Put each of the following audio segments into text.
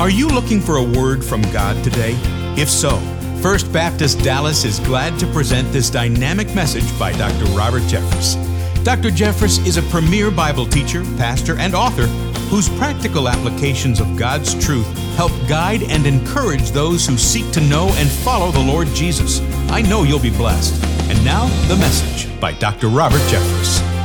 Are you looking for a word from God today? If so, First Baptist Dallas is glad to present this dynamic message by Dr. Robert Jeffress. Dr. Jeffress is a premier Bible teacher, pastor, and author whose practical applications of God's truth help guide and encourage those who seek to know and follow the Lord Jesus. I know you'll be blessed. And now, the message by Dr. Robert Jeffress.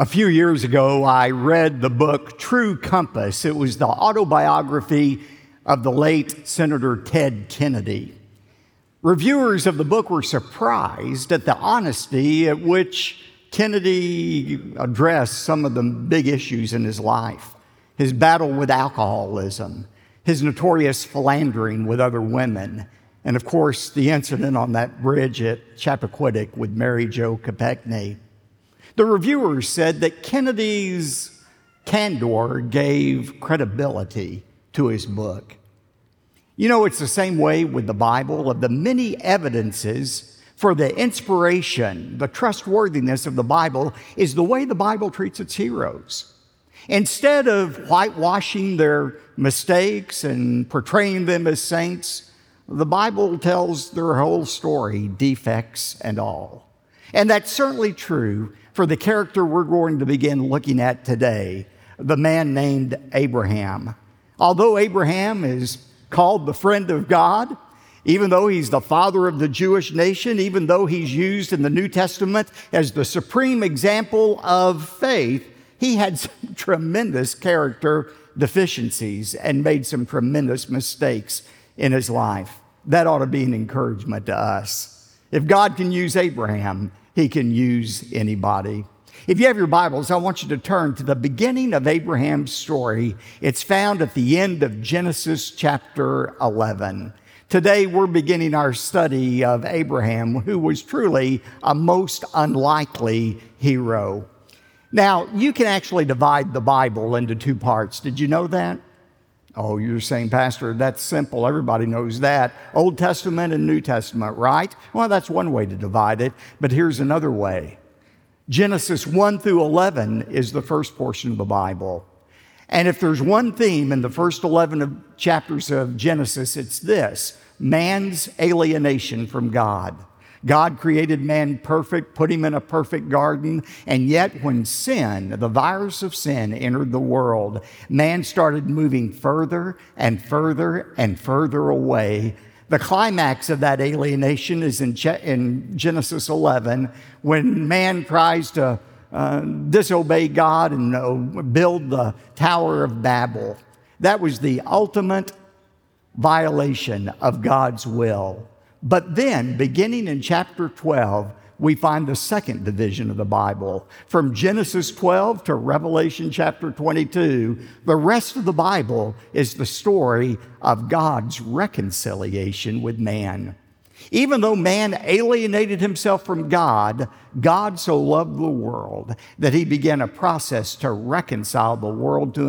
A few years ago, I read the book True Compass. It was the autobiography of the late Senator Ted Kennedy. Reviewers of the book were surprised at the honesty at which Kennedy addressed some of the big issues in his life his battle with alcoholism, his notorious philandering with other women, and of course, the incident on that bridge at Chappaquiddick with Mary Jo Kopechne. The reviewers said that Kennedy's candor gave credibility to his book. You know, it's the same way with the Bible, of the many evidences for the inspiration, the trustworthiness of the Bible is the way the Bible treats its heroes. Instead of whitewashing their mistakes and portraying them as saints, the Bible tells their whole story, defects and all. And that's certainly true for the character we're going to begin looking at today, the man named Abraham. Although Abraham is called the friend of God, even though he's the father of the Jewish nation, even though he's used in the New Testament as the supreme example of faith, he had some tremendous character deficiencies and made some tremendous mistakes in his life. That ought to be an encouragement to us. If God can use Abraham, he can use anybody. If you have your Bibles, I want you to turn to the beginning of Abraham's story. It's found at the end of Genesis chapter 11. Today, we're beginning our study of Abraham, who was truly a most unlikely hero. Now, you can actually divide the Bible into two parts. Did you know that? Oh, you're saying, Pastor, that's simple. Everybody knows that. Old Testament and New Testament, right? Well, that's one way to divide it, but here's another way. Genesis 1 through 11 is the first portion of the Bible. And if there's one theme in the first 11 of chapters of Genesis, it's this man's alienation from God. God created man perfect, put him in a perfect garden, and yet when sin, the virus of sin, entered the world, man started moving further and further and further away. The climax of that alienation is in, in Genesis 11 when man tries to uh, disobey God and uh, build the Tower of Babel. That was the ultimate violation of God's will. But then, beginning in chapter 12, we find the second division of the Bible. From Genesis 12 to Revelation chapter 22, the rest of the Bible is the story of God's reconciliation with man. Even though man alienated himself from God, God so loved the world that he began a process to reconcile the world to himself